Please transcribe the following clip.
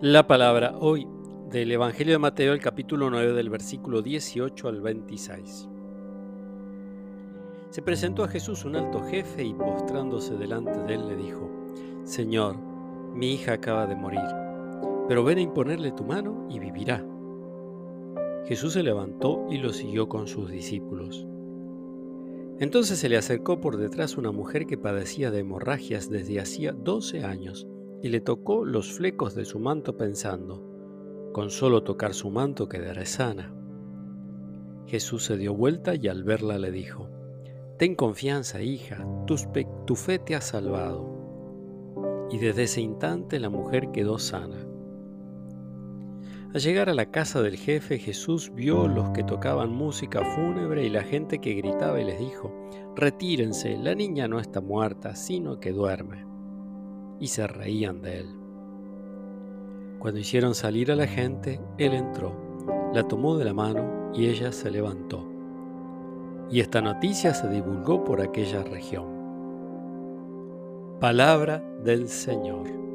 La palabra hoy del Evangelio de Mateo, el capítulo 9, del versículo 18 al 26. Se presentó a Jesús un alto jefe y postrándose delante de él le dijo, Señor, mi hija acaba de morir, pero ven a imponerle tu mano y vivirá. Jesús se levantó y lo siguió con sus discípulos. Entonces se le acercó por detrás una mujer que padecía de hemorragias desde hacía doce años y le tocó los flecos de su manto pensando, con solo tocar su manto quedará sana. Jesús se dio vuelta y al verla le dijo, Ten confianza, hija, tu fe te ha salvado. Y desde ese instante la mujer quedó sana. Al llegar a la casa del jefe, Jesús vio los que tocaban música fúnebre y la gente que gritaba y les dijo, Retírense, la niña no está muerta, sino que duerme y se reían de él. Cuando hicieron salir a la gente, él entró, la tomó de la mano y ella se levantó. Y esta noticia se divulgó por aquella región. Palabra del Señor.